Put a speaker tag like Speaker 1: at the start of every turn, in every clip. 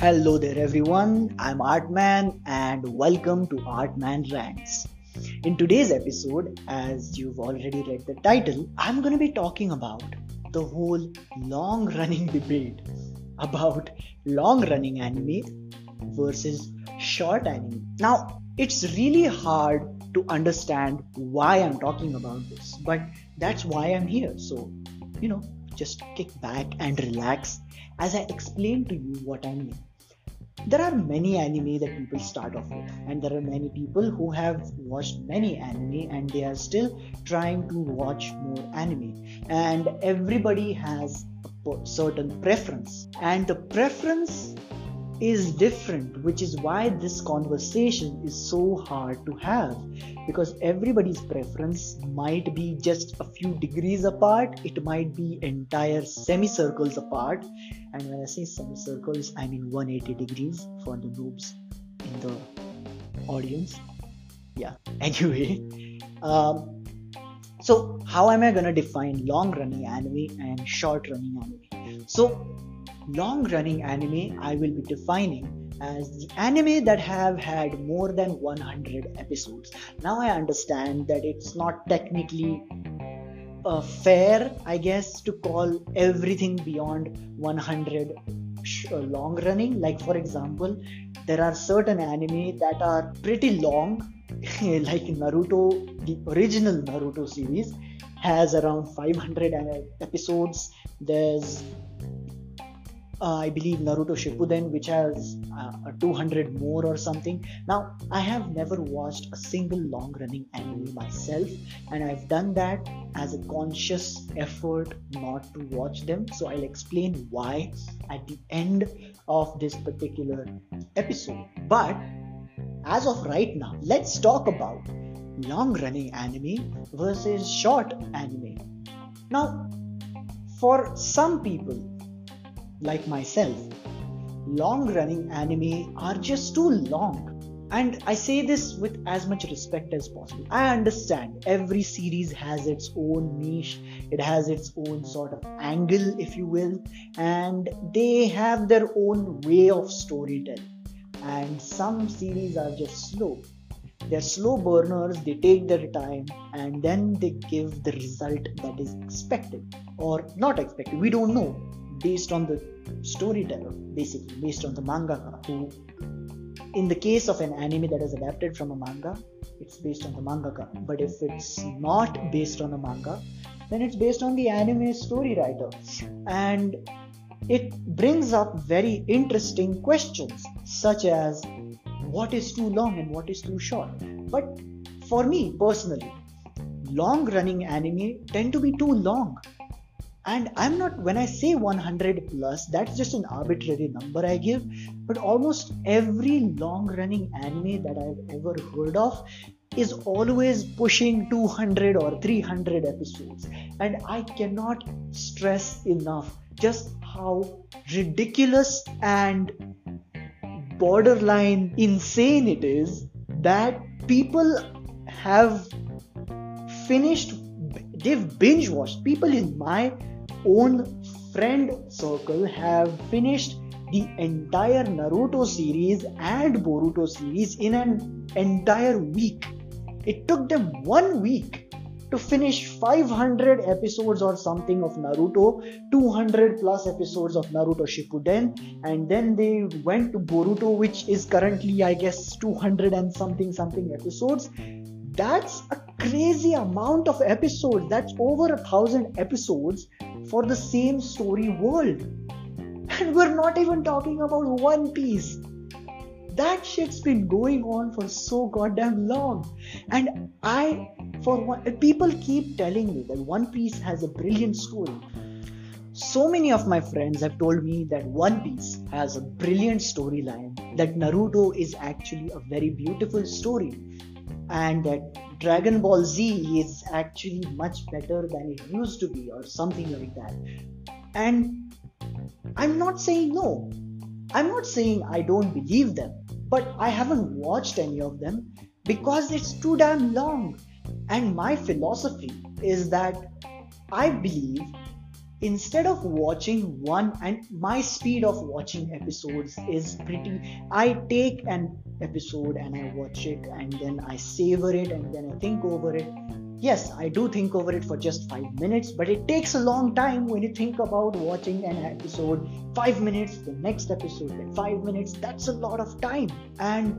Speaker 1: Hello there, everyone. I'm Artman, and welcome to Artman Rants. In today's episode, as you've already read the title, I'm going to be talking about the whole long running debate about long running anime versus short anime. Now, it's really hard to understand why I'm talking about this, but that's why I'm here. So, you know, just kick back and relax as I explain to you what I mean. There are many anime that people start off with, and there are many people who have watched many anime and they are still trying to watch more anime. And everybody has a certain preference, and the preference is different, which is why this conversation is so hard to have because everybody's preference might be just a few degrees apart, it might be entire semicircles apart. And when I say semicircles, I mean 180 degrees for the noobs in the audience. Yeah, anyway. Um, so, how am I gonna define long running anime and short running anime? So, long running anime I will be defining as the anime that have had more than 100 episodes. Now I understand that it's not technically uh, fair, I guess, to call everything beyond 100 sh- uh, long running. Like, for example, there are certain anime that are pretty long, like Naruto, the original Naruto series has around 500 episodes. There's uh, I believe Naruto Shippuden, which has uh, 200 more or something. Now, I have never watched a single long running anime myself, and I've done that as a conscious effort not to watch them. So, I'll explain why at the end of this particular episode. But as of right now, let's talk about long running anime versus short anime. Now, for some people, like myself, long running anime are just too long. And I say this with as much respect as possible. I understand every series has its own niche, it has its own sort of angle, if you will, and they have their own way of storytelling. And some series are just slow. They're slow burners, they take their time, and then they give the result that is expected or not expected. We don't know based on the storyteller, basically, based on the mangaka, who, in the case of an anime that is adapted from a manga, it's based on the mangaka. But if it's not based on a manga, then it's based on the anime story writer. And it brings up very interesting questions, such as what is too long and what is too short. But for me personally, long running anime tend to be too long and i'm not when i say 100 plus that's just an arbitrary number i give. But almost every long running anime that i've ever heard of is always pushing 200 or 300 episodes. And i cannot stress enough just how ridiculous and borderline insane it is that people have finished they've binge watched people in my own friend circle have finished the entire Naruto series and Boruto series in an entire week. It took them one week to finish 500 episodes or something of Naruto, 200 plus episodes of Naruto Shippuden, and then they went to Boruto, which is currently, I guess, 200 and something something episodes. That's a crazy amount of episodes. That's over a thousand episodes for the same story world. And we're not even talking about One Piece. That shit's been going on for so goddamn long. And I, for one, people keep telling me that One Piece has a brilliant story. So many of my friends have told me that One Piece has a brilliant storyline, that Naruto is actually a very beautiful story, and that Dragon Ball Z is actually much better than it used to be, or something like that. And I'm not saying no. I'm not saying I don't believe them, but I haven't watched any of them because it's too damn long. And my philosophy is that I believe instead of watching one and my speed of watching episodes is pretty i take an episode and i watch it and then i savor it and then i think over it. Yes i do think over it for just 5 minutes but it takes a long time when you think about watching an episode. 5 minutes the next episode in 5 minutes that's a lot of time. And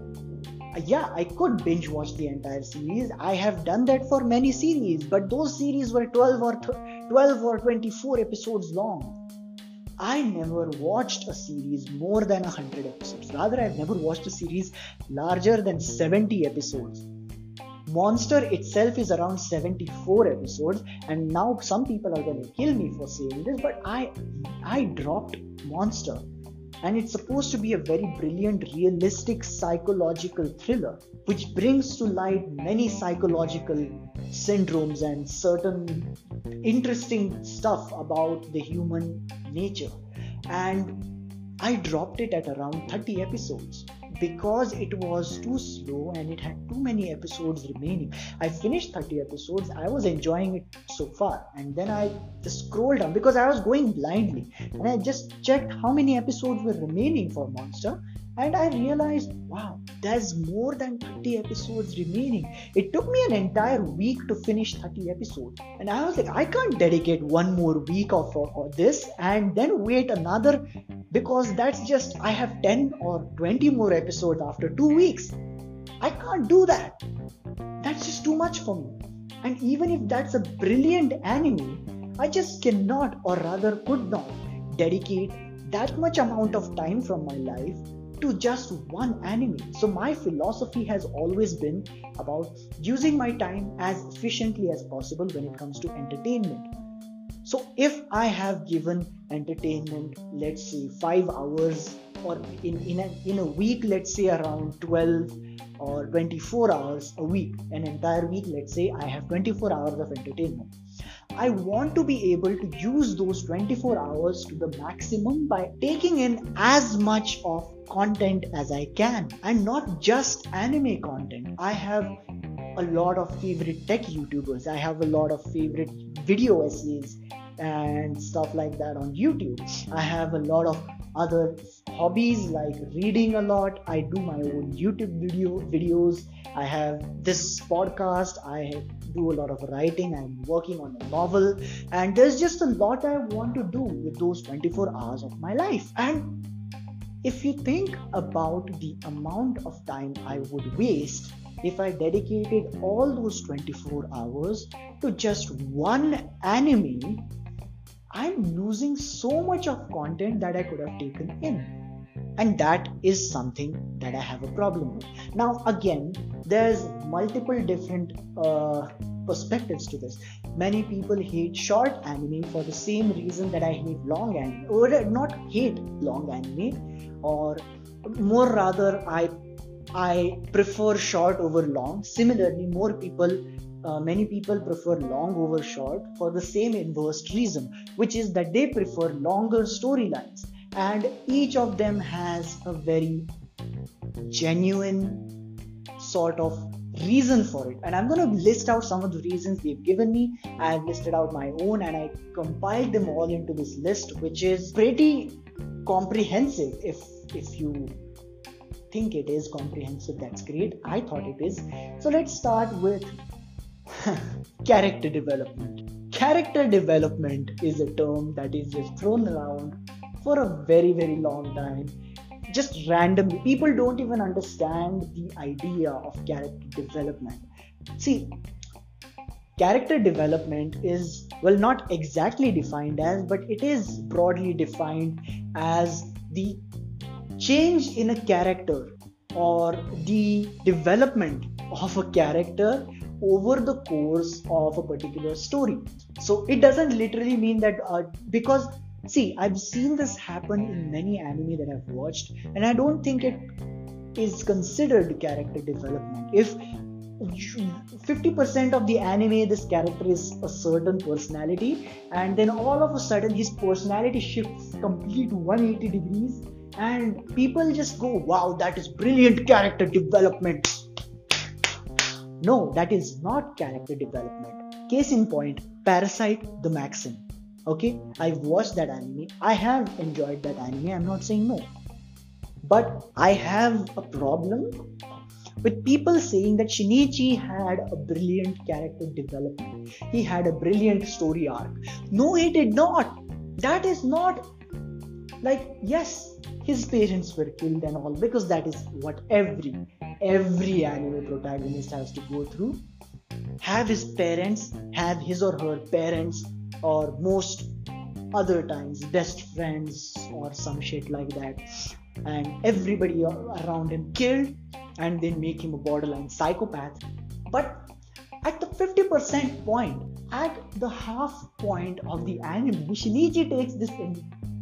Speaker 1: Uh, yeah i could binge watch the entire series i have done that for many series but those series were 12 or 12 or 24 episodes long I never watched a series more than 100 episodes. Rather, I've never watched a series larger than 70 episodes. Monster itself is around 74 episodes, and now some people are going to kill me for saying this, but I I dropped Monster, and it's supposed to be a very brilliant, realistic psychological thriller, which brings to light many psychological syndromes and certain interesting stuff about the human nature. And I dropped it at around 30 episodes because it was too slow and it had too many episodes remaining. I finished 30 episodes, I was enjoying it so far, and then I just scrolled down because I was going blindly. And I just checked how many episodes were remaining for Monster and I realized, wow, there's more than 30 episodes remaining. It took me an entire week to finish 30 episodes, and I was like, I can't dedicate one more week of, of this and then wait another because that's just I have 10 or 20 more episodes after two weeks. I can't do that. That's just too much for me. And even if that's a brilliant anime, I just cannot, or rather could not, dedicate that much amount of time from my life to just one anime. So, my philosophy has always been about using my time as efficiently as possible when it comes to entertainment. So, if I have given entertainment, let's say five hours, or in, in, a, in a week, let's say around 12 or 24 hours a week, an entire week, let's say I have 24 hours of entertainment I want to be able to use those 24 hours to the maximum by taking in as much of content as I can and not just anime content. I have a lot of favorite tech YouTubers, I have a lot of favorite video essays and stuff like that on YouTube. I have a lot of other hobbies like reading a lot. I do my own YouTube video videos. I have this podcast. I do a lot of writing. I'm working on a novel, and there's just a lot I want to do with those 24 hours of my life. And if you think about the amount of time I would waste if I dedicated all those 24 hours to just one anime, I'm losing so much of content that I could have taken in. And that is something that I have a problem with. Now, again, there's multiple different uh, perspectives to this. Many people hate short anime for the same reason that I hate long anime, or not hate long anime, or more rather, I I prefer short over long. Similarly, more people uh, many people prefer long over short for the same inverse reason, which is that they prefer longer storylines, and each of them has a very genuine sort of reason for it. And I'm going to list out some of the reasons they've given me. I have listed out my own and I compiled them all into this list, which is pretty comprehensive if if you think it is comprehensive that's great i thought it is so let's start with character development. Character development is a term that is just thrown around for a very, very long time. Just randomly. People don't even understand the idea of character development. See, character development is, well, not exactly defined as, but it is broadly defined as the change in a character or the development of a character over the course of a particular story. So it doesn't literally mean that uh, because see, I've seen this happen in many anime that I've watched, and I don't think it is considered character development. If 50% of the anime this character is a certain personality and then all of a sudden his personality shifts complete 180 degrees and people just go wow that is brilliant character development no, that is not character development. Case in point, Parasyte the Maxim. Okay, I've watched that anime. I have enjoyed that anime. I'm not saying no. But I have a problem with people saying that Shinichi had a brilliant character development. He had a brilliant story arc. No, he did not. That is not like yes, his parents were killed and all because that is what every every anime protagonist has to go through. Have his parents, have his or her parents, or most other times best friends or some shit like that and everybody around him killed and then make him a borderline psychopath. But at the 50% point, at the half point of the anime, Shinichi takes this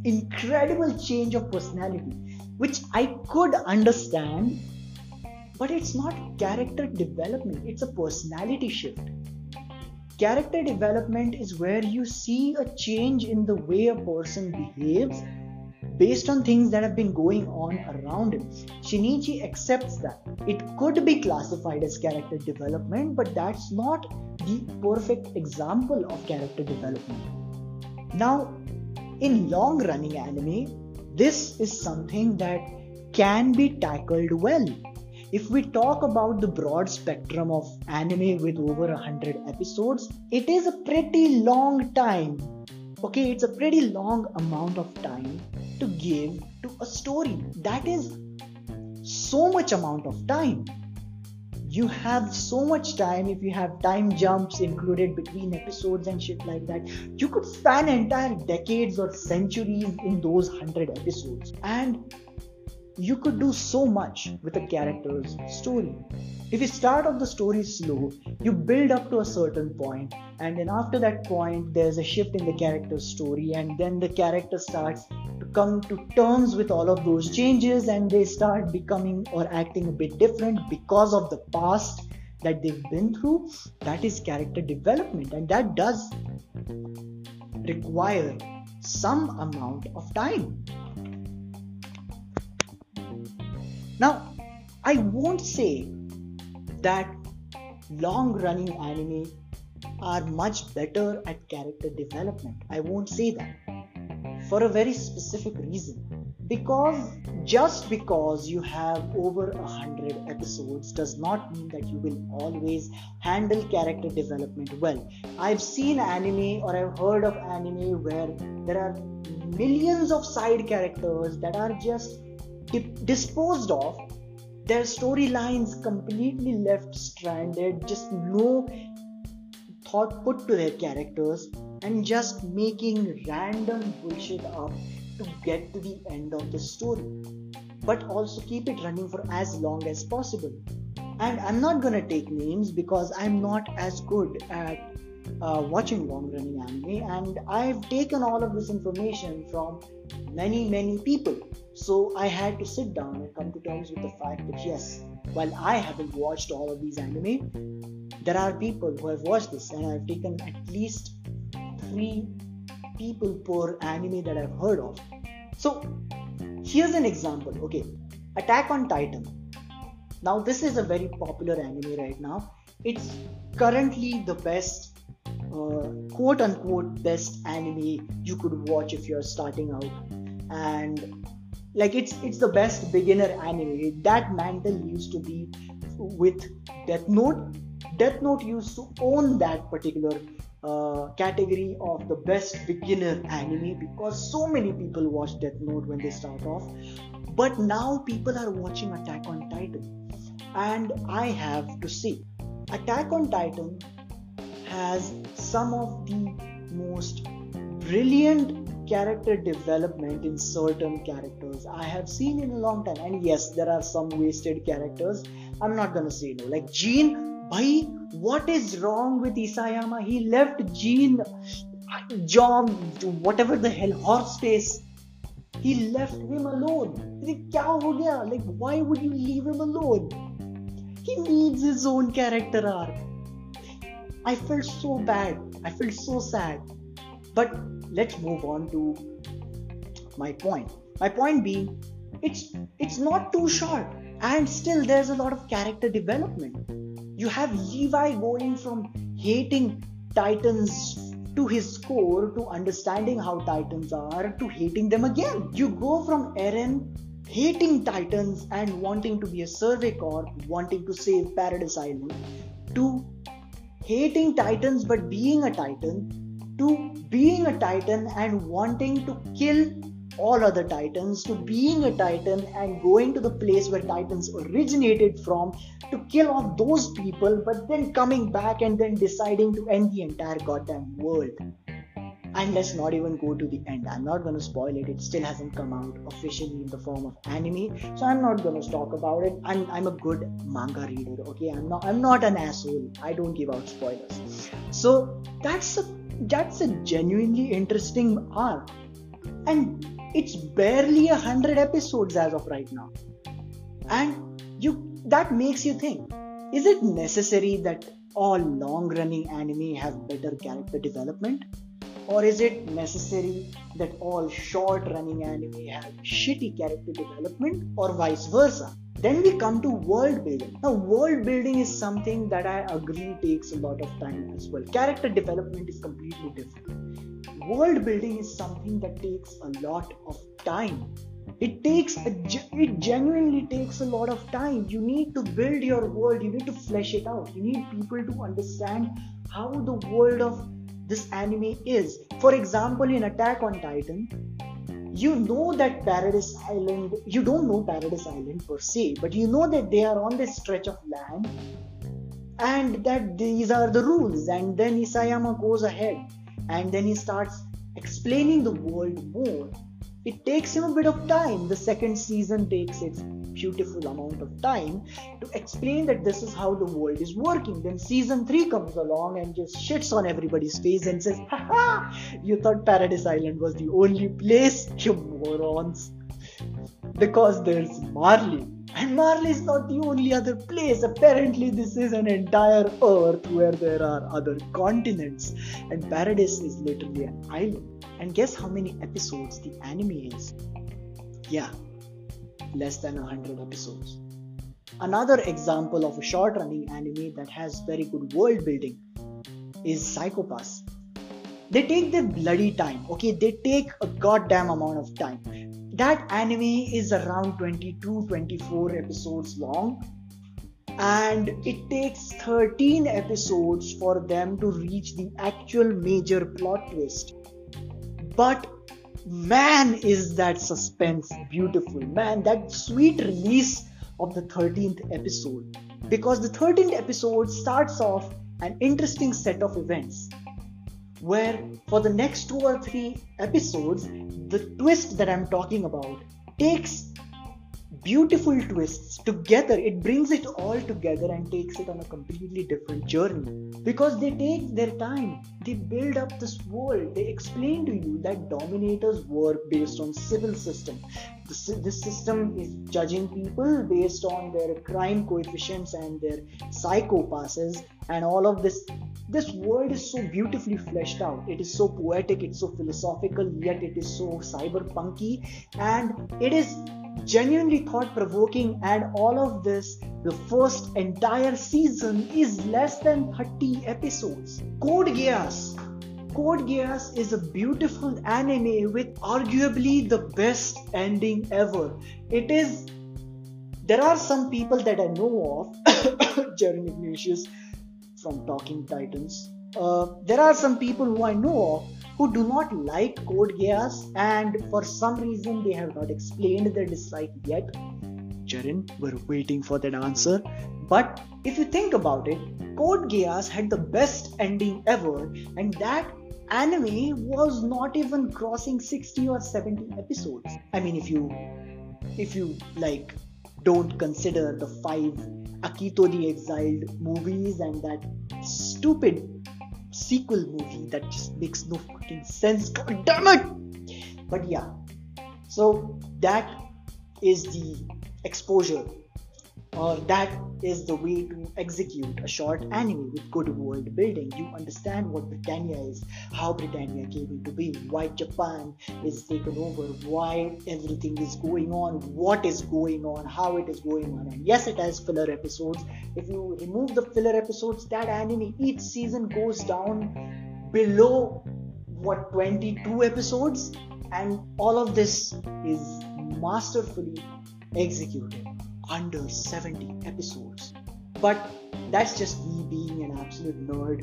Speaker 1: incredible change of personality, which I could understand, but it's not character development, it's a personality shift. Character development is where you see a change in the way a person behaves based on things that have been going on around him. Shinichi accepts that. It could be classified as character development, but that's not the perfect example of character development. Now, in long running anime, this is something that can be tackled well. If we talk about the broad spectrum of anime with over 100 episodes, it is a pretty long time. Okay, it's a pretty long amount of time to give to a story. That is so much amount of time. You have so much time if you have time jumps included between episodes and shit like that. You could span entire decades or centuries in those 100 episodes. And you could do so much with a character's story. If you start off the story slow, you build up to a certain point, and then after that point, there's a shift in the character's story, and then the character starts to come to terms with all of those changes, and they start becoming or acting a bit different because of the past that they've been through. That is character development, and that does require some amount of time. Now, I won't say that long running anime are much better at character development. I won't say that for a very specific reason. Because just because you have over a hundred episodes does not mean that you will always handle character development well. I've seen anime or I've heard of anime where there are millions of side characters that are just disposed of their storylines completely left stranded just no thought put to their characters and just making random bullshit up to get to the end of the story. But also keep it running for as long as possible. And i'm not gonna take names because i'm not as good at uh, watching long running anime and I've taken all of this information from many, many people. So I had to sit down and come to terms with the fact that yes, while I haven't watched all of these anime, there are people who have watched this and I've taken at least three people per anime that I've heard of. So here's an example. Okay, Attack on Titan. Now, this is a very popular anime right now. It's currently the best uh, quote unquote best anime you could watch if you're starting out. And like it's it's the best beginner anime. That mantle used to be with death note. Death note used to own that particular uh, category of the best beginner anime because so many people watch death note when they start off. But now people are watching attack on titan. And i have to see attack on titan has some of the most brilliant character development in certain characters I have seen in a long time. And yes, there are some wasted characters. I'm not gonna say no. Like Jean, bhai, what is wrong with Isayama? He left Jean, uh, John, whatever the hell, horse face. He left him alone. Like, why would you leave him alone? He needs his own character arc. I felt so bad. I felt so sad. But let's move on to my point. My point being, it's it's not too short, and still there's a lot of character development. You have Levi going from hating Titans to his core to understanding how Titans are to hating them again. You go from Eren hating Titans and wanting to be a survey corp, wanting to save Paradise Island, to hating Titans but being a Titan, to being a Titan and wanting to kill all other titans to being a titan and going to the place where titans originated from to kill off those people but then coming back and then deciding to end the entire goddamn world and let's not even go to the end. I'm not going to spoil it. It still hasn't come out officially in the form of anime. So i'm not going to talk about it. I'm, I'm a good manga reader okay? I'm not i'm not an asshole. I don't give out spoilers. So that's a that's a genuinely interesting arc. And it's barely a hundred episodes as of right now. And you that makes you think is it necessary that all long running anime have better character development or is it necessary that all short running anime have shitty character development or vice versa? Then we come to world building. Now world building is something that i agree takes a lot of time as well. Character development is completely different. World building is something that takes a lot of time. It takes a, it genuinely takes a lot of time. You need to build your world. You need to flesh it out. You need people to understand how the world of this anime is for example in attack on titan you know that paradise island you don't know paradise island per se but you know that they are on this stretch of land and that these are the rules and then isayama goes ahead and then he starts explaining the world more. It takes him a bit of time. The second season takes its beautiful amount of time to explain that this is how the world is working. Then season 3 comes along and just shits on everybody's face and says, Haha, you thought Paradise Island was the only place? You morons. Because there's Marley and Marley is not the only other place. Apparently, this is an entire Earth where there are other continents, and Paradise is literally an island. And guess how many episodes the anime is? Yeah, less than 100 episodes. Another example of a short running anime that has very good world building is Psycho-Pass. They take their bloody time, okay? They take a goddamn amount of time that anime is around 22 24 episodes long and it takes 13 episodes for them to reach the actual major plot twist but man is that suspense beautiful man that sweet release of the 13th episode. Because the 13th episode starts off an interesting set of events where for the next two or three episodes, the twist that I'm talking about takes beautiful twists together. It brings it all together and takes it on a completely different journey because they take their time. They build up this world. They explain to you that dominators work based on Sibyl System. This, system is judging people based on their crime coefficients and their psychopasses and all of this this world is so beautifully fleshed out it is so poetic it's so philosophical yet it is so cyberpunky and it is genuinely thought provoking and all of this the first entire season is less than 30 episodes. Code geass. Code geass is a beautiful anime with arguably the best ending ever. It is there are some people that i know of jeremy ignatius from Talking Titans. Uh, there are some people who I know of who do not like Code Geass, and for some reason they have not explained their dislike yet. Jaren, we're waiting for that answer. But if you think about it, Code Geass had the best ending ever, and that anime was not even crossing 60 or 70 episodes. I mean, if you if you like don't consider the five Akito the Exiled movies and that stupid sequel movie that just makes no fucking sense. God damn it! But yeah, so that is the exposure uh, that is the way to execute a short anime with good world building. You understand what Britannia is, how Britannia came into being, why Japan is taken over, why everything is going on, what is going on, how it is going on. And yes, it has filler episodes. If you remove the filler episodes, that anime each season goes down below what 22 episodes and all of this is masterfully executed under 70 episodes but that's just me being an absolute nerd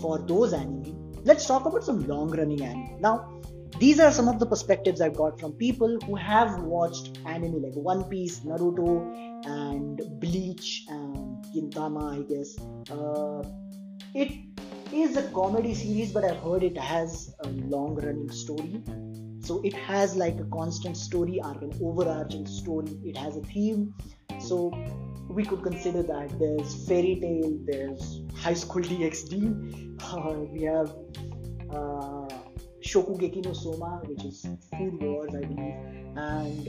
Speaker 1: for those anime let's talk about some long running anime now these are some of the perspectives I've got from people who have watched anime like One Piece, Naruto, and Bleach, and Gintama, I guess. Uh, it is a comedy series, but I've heard it has a long running story. So it has like a constant story arc, an overarching story. It has a theme. So we could consider that there's Fairy Tail, there's High School DxD, uh, we have. Uh, Shokugeki no Soma, which is Food Wars, I believe, and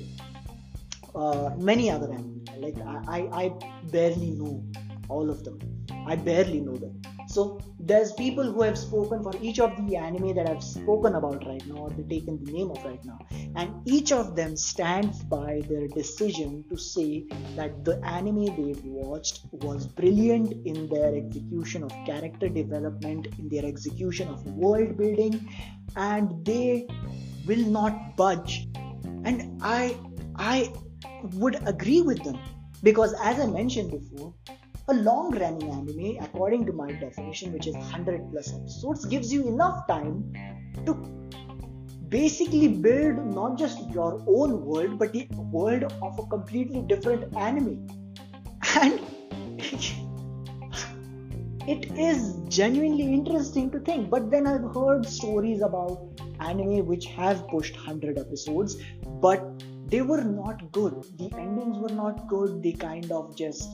Speaker 1: uh, many other anime. Like I, I, I barely know all of them. I barely know them. So there's people who have spoken for each of the anime that I've spoken about right now, or they've taken the name of right now, and each of them stands by their decision to say that the anime they've watched was brilliant in their execution of character development, in their execution of world building, and they will not budge. And I, I would agree with them because, as I mentioned before, a long running anime, according to my definition, which is 100 plus episodes, gives you enough time to basically build not just your own world but the world of a completely different anime. And it is genuinely interesting to think. But then I've heard stories about anime which have pushed 100 episodes, but they were not good. The endings were not good. They kind of just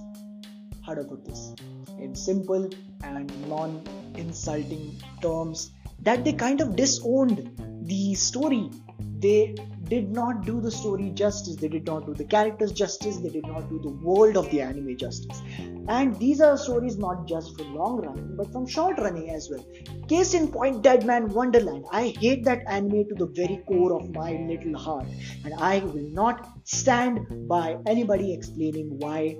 Speaker 1: this in simple and non insulting terms that they kind of disowned the story. They did not do the story justice, they did not do the characters justice, they did not do the world of the anime justice. And these are stories not just from long running but from short running as well. Case in point, Deadman Wonderland. I hate that anime to the very core of my little heart, and I will not stand by anybody explaining why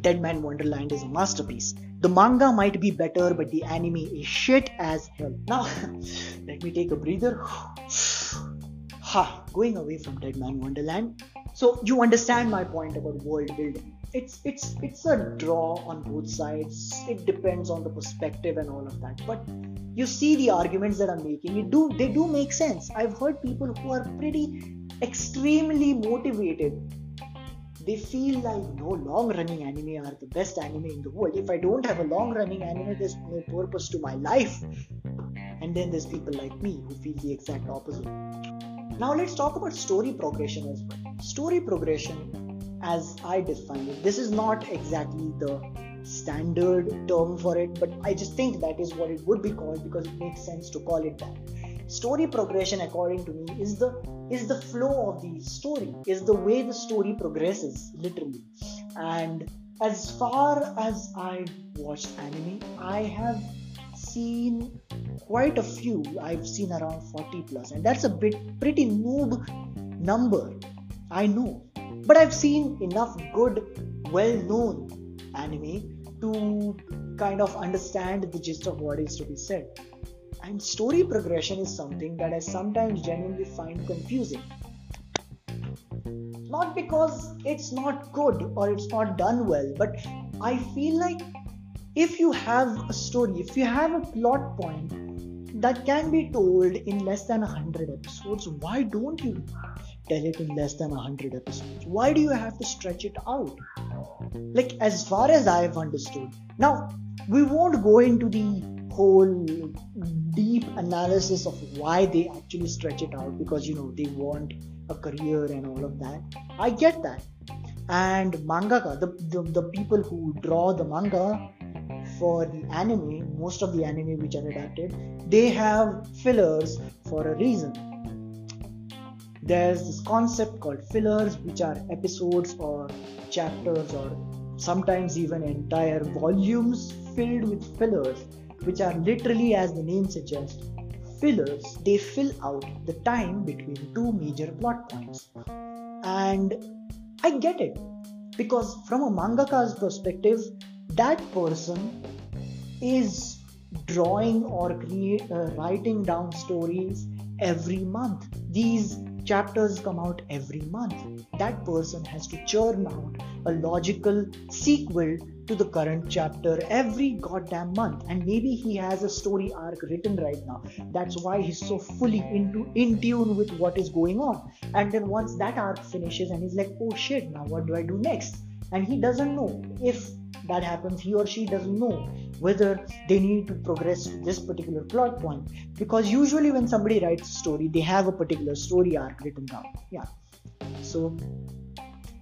Speaker 1: Deadman Wonderland is a masterpiece. The manga might be better, but the anime is shit as hell. Now, let me take a breather. ha, going away from Deadman Wonderland. So you understand my point about world building. It's it's it's a draw on both sides. It depends on the perspective and all of that. But you see the arguments that I'm making. It do they do make sense. I've heard people who are pretty extremely motivated they feel like no long running anime are the best anime in the world. If I don't have a long running anime, there's no purpose to my life. And then there's people like me who feel the exact opposite. Now let's talk about story progression as well. Story progression, as I define it, this is not exactly the standard term for it, but I just think that is what it would be called because it makes sense to call it that story progression according to me is the is the flow of the story is the way the story progresses literally. And as far as i've watched anime i have seen quite a few. I've seen around 40 plus and that's a bit pretty noob number i know. But i've seen enough good well known anime to kind of understand the gist of what is to be said and story progression is something that I sometimes genuinely find confusing. Not because it's not good or it's not done well, but I feel like if you have a story, if you have a plot point that can be told in less than 100 episodes, why don't you tell it in less than 100 episodes? Why do you have to stretch it out? Like, as far as I've understood. Now, we won't go into the whole deep analysis of why they actually stretch it out because you know they want a career and all of that. I get that. And mangaka the, the, the people who draw the manga for the anime most of the anime which are adapted they have fillers for a reason. There's this concept called fillers which are episodes or chapters or sometimes even entire volumes filled with fillers which are literally, as the name suggests, fillers. They fill out the time between two major plot points. And I get it because, from a mangaka's perspective, that person is drawing or create uh, writing down stories every month these chapters come out every month. That person has to churn out a logical sequel to the current chapter every goddamn month. And maybe he has a story arc written right now. That's why he's so fully into in tune with what is going on. And then once that arc finishes and he's like oh shit now what do i do next? And he doesn't know if that happens he or she doesn't know whether they need to progress to this particular plot point. Because usually when somebody writes a story they have a particular story arc written down. Yeah. So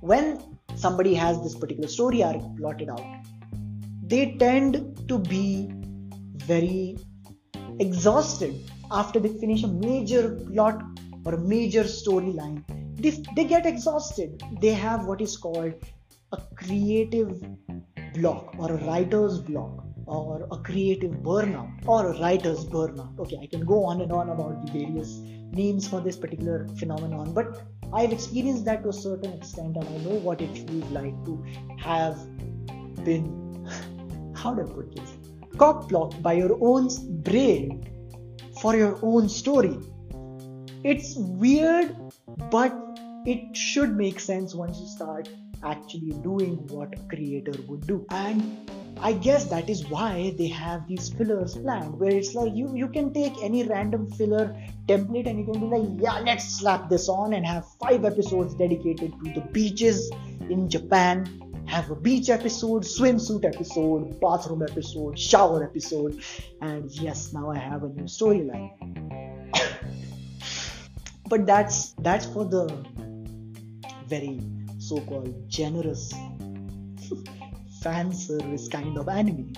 Speaker 1: when somebody has this particular story arc plotted out they tend to be very exhausted after they finish a major plot or a major storyline. They, they get exhausted. They have what is called a creative block or a writer's block or a creative burnout or a writer's burnout. Okay, I can go on and on about the various names for this particular phenomenon, but I've experienced that to a certain extent and I know what it feels like to have been, how do I put this, cock blocked by your own brain for your own story. It's weird, but it should make sense once you start actually doing what a creator would do. And I guess that is why they have these fillers planned, where it's like you you can take any random filler template and you can be like, yeah, let's slap this on and have five episodes dedicated to the beaches in Japan. Have a beach episode, swimsuit episode, bathroom episode, shower episode, and yes, now I have a new storyline. but that's that's for the very so-called generous fan service kind of anime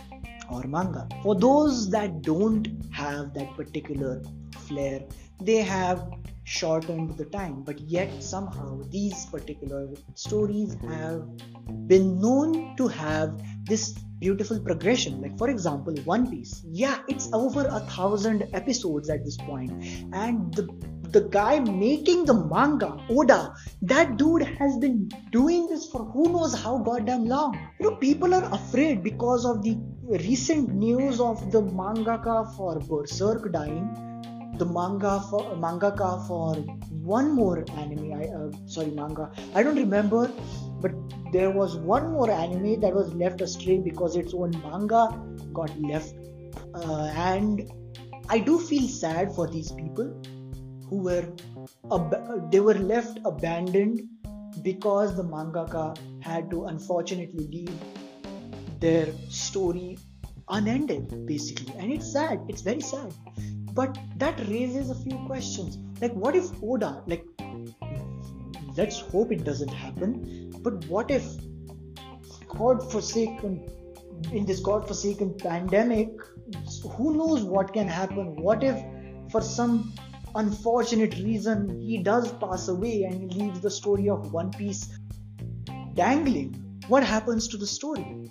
Speaker 1: or manga. For those that don't have that particular flair, they have shortened the time, but yet somehow these particular stories hmm. have been known to have this beautiful progression. Like, for example, One Piece. Yeah, it's over a thousand episodes at this point, and the the guy making the manga, Oda, that dude has been doing this for who knows how goddamn long. You know, people are afraid because of the recent news of the mangaka for Berserk dying, the manga for mangaka for one more anime. I uh, sorry manga. I don't remember, but there was one more anime that was left astray because its own manga got left, uh, and I do feel sad for these people who were ab- they were left abandoned because the mangaka had to unfortunately leave their story unended basically. And it's sad it's very sad. But that raises a few questions. Like what if oda like let's hope it doesn't happen but what if god forsaken in this god forsaken pandemic who knows what can happen? What if for some unfortunate reason he does pass away and he leaves the story of One Piece dangling. What happens to the story?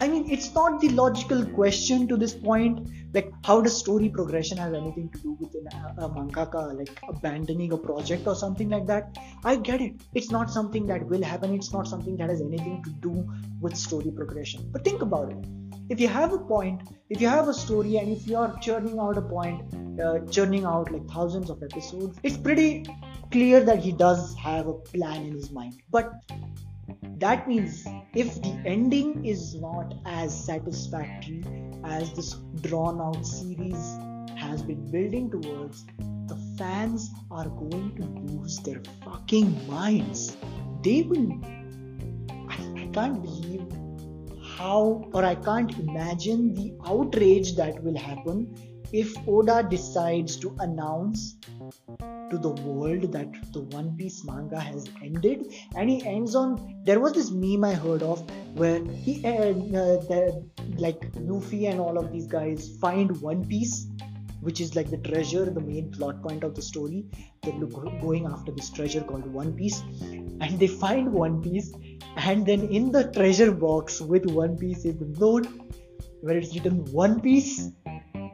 Speaker 1: I mean, it's not the logical question to this point. Like, how does story progression have anything to do with a, a mangaka like abandoning a project or something like that? I get it. It's not something that will happen. It's not something that has anything to do with story progression. But think about it if you have a point if you have a story and if you are churning out a point uh, churning out like thousands of episodes it's pretty clear that he does have a plan in his mind. But that means if the ending is not as satisfactory as this drawn out series has been building towards the fans are going to lose their fucking minds. They will I, I can't believe how or I can't imagine the outrage that will happen if Oda decides to announce to the world that the One Piece manga has ended, and he ends on. There was this meme I heard of where he, uh, the, like Luffy and all of these guys find One Piece, which is like the treasure, the main plot point of the story. They're going after this treasure called One Piece, and they find One Piece, and then in the treasure box with One Piece is the note where it's written One Piece,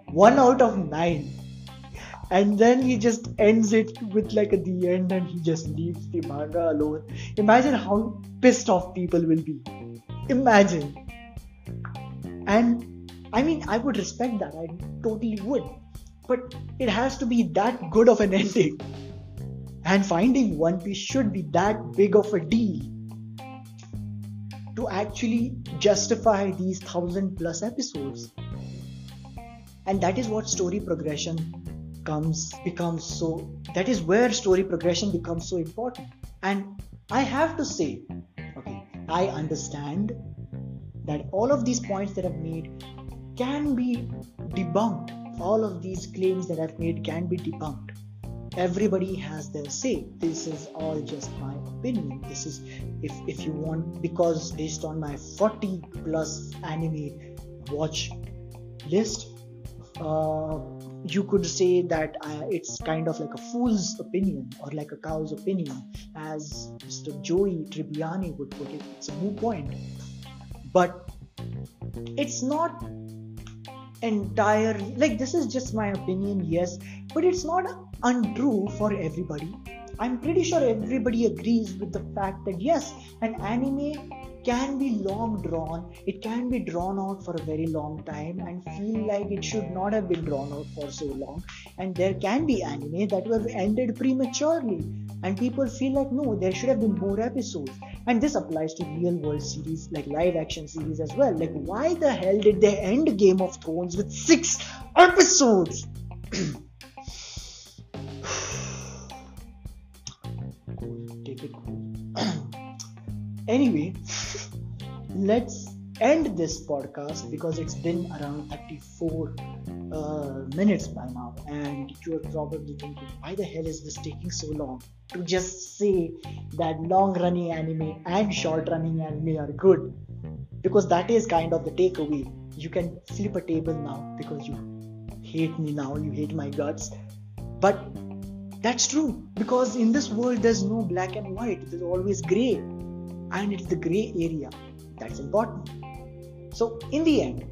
Speaker 1: one out of nine. And then he just ends it with like at the end and he just leaves the manga alone. Imagine how pissed off people will be. Imagine. And I mean, I would respect that. I totally would. But it has to be that good of an ending. And finding One Piece should be that big of a deal to actually justify these thousand plus episodes. And that is what story progression comes becomes so that is where story progression becomes so important. And I have to say, okay, I understand that all of these points that I've made can be debunked. All of these claims that I've made can be debunked. Everybody has their say. This is all just my opinion. This is if if you want because based on my 40 plus anime watch list, uh, you could say that uh, it's kind of like a fool's opinion or like a cow's opinion, as Mr. Joey Tribbiani would put it. It's a moot point. But it's not entirely like this is just my opinion yes but it's not untrue for everybody. I'm pretty sure everybody agrees with the fact that yes an anime can be long drawn. It can be drawn out for a very long time and feel like it should not have been drawn out for so long. And there can be anime that were ended prematurely and people feel like no there should have been more episodes. And this applies to real world series like live action series as well. Like why the hell did they end game of thrones with six episodes anyway let's end this podcast because it's been around 34 uh, minutes by now and you are probably thinking why the hell is this taking so long to just say that long running anime and short running anime are good? Because that is kind of the takeaway. You can flip a table now because you hate me now you hate my guts. But that's true. Because in this world there's no black and white. There's always gray. And it's the gray area. That's important. So, in the end,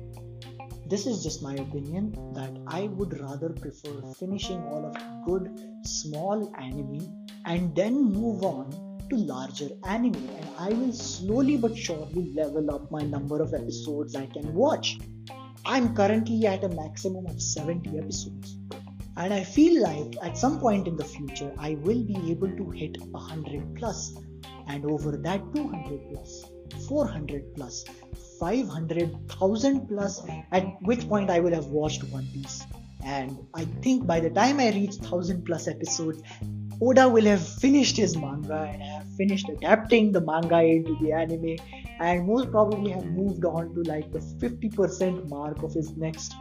Speaker 1: this is just my opinion that I would rather prefer finishing all of good small anime and then move on to larger anime. And I will slowly but surely level up my number of episodes I can watch. I'm currently at a maximum of 70 episodes. And I feel like at some point in the future I will be able to hit 100 plus and over that 200 plus, 400 plus, 500,000 plus, at which point I will have watched One Piece. And I think by the time I reach 1000 plus episodes, Oda will have finished his manga and have finished adapting the manga into the anime and most probably have moved on to like the 50% mark of his next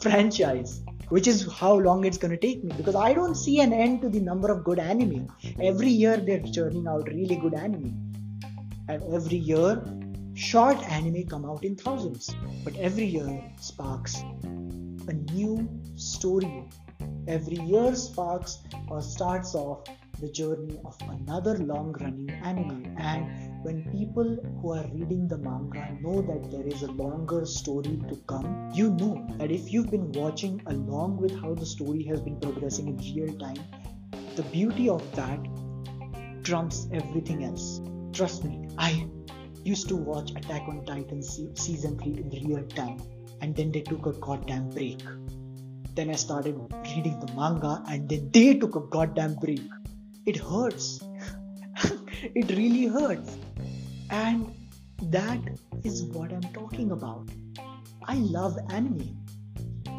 Speaker 1: franchise which is how long it's going to take me because I don't see an end to the number of good anime. Every year they're churning out really good anime. And every year Short anime come out in thousands, but every year sparks a new story. Every year sparks or starts off the journey of another long running anime. And when people who are reading the manga know that there is a longer story to come, you know that if you've been watching along with how the story has been progressing in real time, the beauty of that trumps everything else. Trust me, I used to watch Attack on Titan season 3 in real time and then they took a goddamn break. Then I started reading the manga and then they took a goddamn break. It hurts. it really hurts. And that is what I'm talking about. I love anime.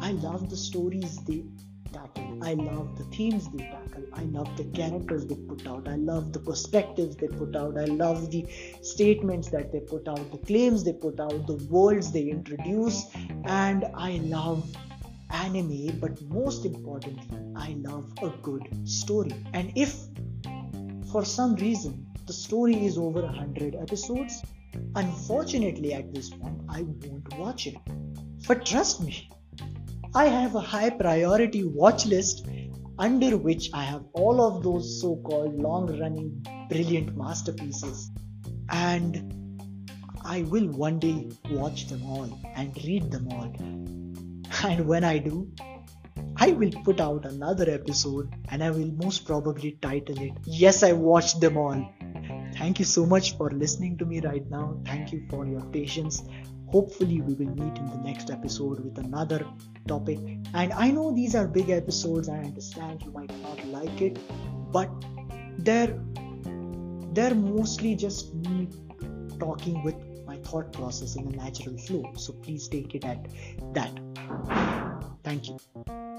Speaker 1: I love the stories they tackle. I love the themes they tackle. I love the characters they put out. I love the perspectives they put out. I love the statements that they put out, the claims they put out, the worlds they introduce. And I love anime, but most importantly, I love a good story. And if for some reason the story is over 100 episodes, unfortunately at this point, I won't watch it. But trust me, I have a high priority watch list under which I have all of those so called long running brilliant masterpieces. And I will one day watch them all and read them all. And when I do, I will put out another episode and I will most probably title it Yes, I watched them all. Thank you so much for listening to me right now. Thank you for your patience. Hopefully we will meet in the next episode with another topic. And i know these are big episodes. I understand you might not like it but they're they're mostly just me talking with my thought process in a natural flow. So please take it at that. Thank you